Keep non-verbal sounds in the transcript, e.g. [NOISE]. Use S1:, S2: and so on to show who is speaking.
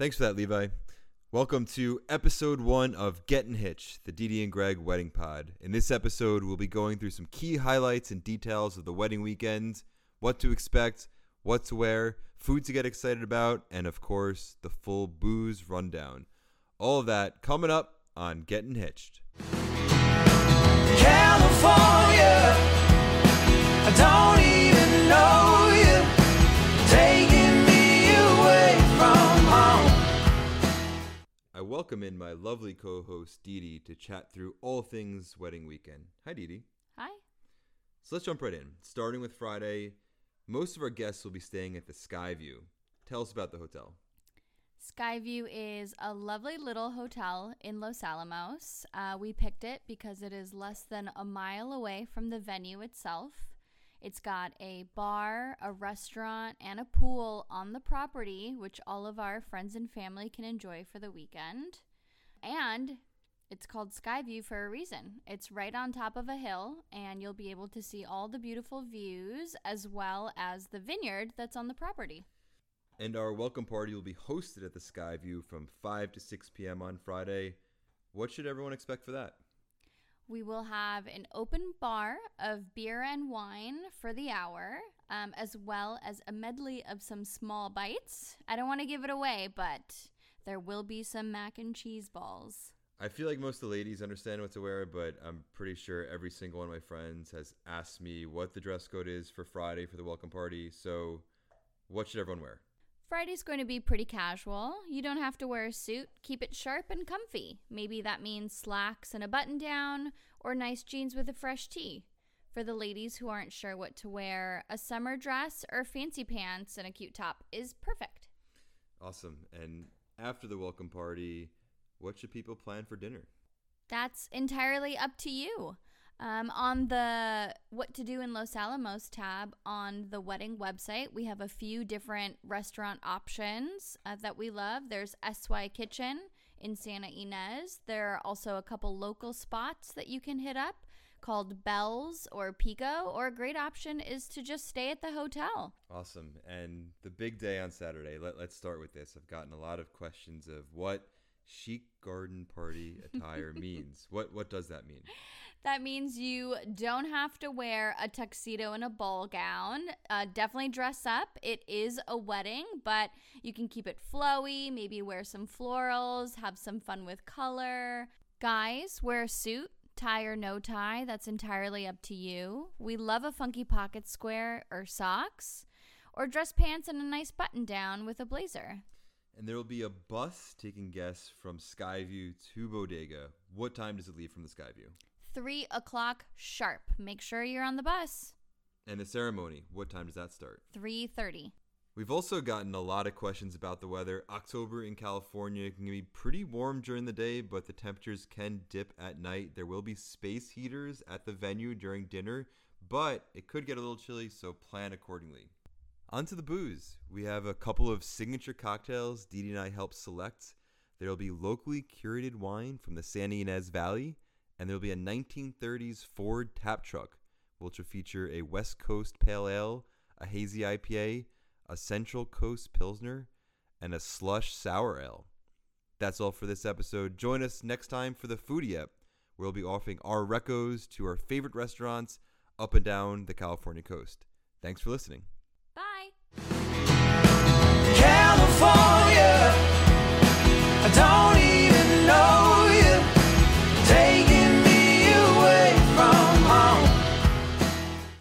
S1: Thanks for that, Levi. Welcome to episode one of Getting Hitched, the Didi and Greg wedding pod. In this episode, we'll be going through some key highlights and details of the wedding weekend, what to expect, what to wear, food to get excited about, and of course, the full booze rundown. All of that coming up on Getting Hitched.
S2: California.
S1: Welcome in my lovely co host, Didi, to chat through all things wedding weekend. Hi, Didi.
S3: Hi.
S1: So let's jump right in. Starting with Friday, most of our guests will be staying at the Skyview. Tell us about the hotel.
S3: Skyview is a lovely little hotel in Los Alamos. Uh, we picked it because it is less than a mile away from the venue itself. It's got a bar, a restaurant, and a pool on the property, which all of our friends and family can enjoy for the weekend. And it's called Skyview for a reason. It's right on top of a hill, and you'll be able to see all the beautiful views as well as the vineyard that's on the property.
S1: And our welcome party will be hosted at the Skyview from 5 to 6 p.m. on Friday. What should everyone expect for that?
S3: We will have an open bar of beer and wine for the hour, um, as well as a medley of some small bites. I don't want to give it away, but there will be some mac and cheese balls.
S1: I feel like most of the ladies understand what to wear, but I'm pretty sure every single one of my friends has asked me what the dress code is for Friday for the welcome party. So, what should everyone wear?
S3: Friday's going to be pretty casual. You don't have to wear a suit. Keep it sharp and comfy. Maybe that means slacks and a button down, or nice jeans with a fresh tee. For the ladies who aren't sure what to wear, a summer dress or fancy pants and a cute top is perfect.
S1: Awesome. And after the welcome party, what should people plan for dinner?
S3: That's entirely up to you. Um, on the What to Do in Los Alamos tab on the wedding website, we have a few different restaurant options uh, that we love. There's SY Kitchen in Santa Ynez. There are also a couple local spots that you can hit up called Bell's or Pico, or a great option is to just stay at the hotel.
S1: Awesome. And the big day on Saturday, let, let's start with this. I've gotten a lot of questions of what chic garden party attire [LAUGHS] means. What what does that mean?
S3: That means you don't have to wear a tuxedo and a ball gown. Uh, definitely dress up. It is a wedding, but you can keep it flowy, maybe wear some florals, have some fun with color. Guys, wear a suit, tie or no tie. That's entirely up to you. We love a funky pocket square or socks, or dress pants and a nice button down with a blazer.
S1: And there will be a bus taking guests from Skyview to Bodega. What time does it leave from the Skyview?
S3: Three o'clock sharp. Make sure you're on the bus.
S1: And the ceremony, what time does that start?
S3: Three thirty.
S1: We've also gotten a lot of questions about the weather. October in California can be pretty warm during the day, but the temperatures can dip at night. There will be space heaters at the venue during dinner, but it could get a little chilly, so plan accordingly. On to the booze. We have a couple of signature cocktails Didi and I helped select. There will be locally curated wine from the Santa Ynez Valley, and there will be a 1930s Ford tap truck, which will feature a West Coast Pale Ale, a Hazy IPA, a Central Coast Pilsner, and a Slush Sour Ale. That's all for this episode. Join us next time for the Foodie App, where we'll be offering our recos to our favorite restaurants up and down the California coast. Thanks for listening. Bye.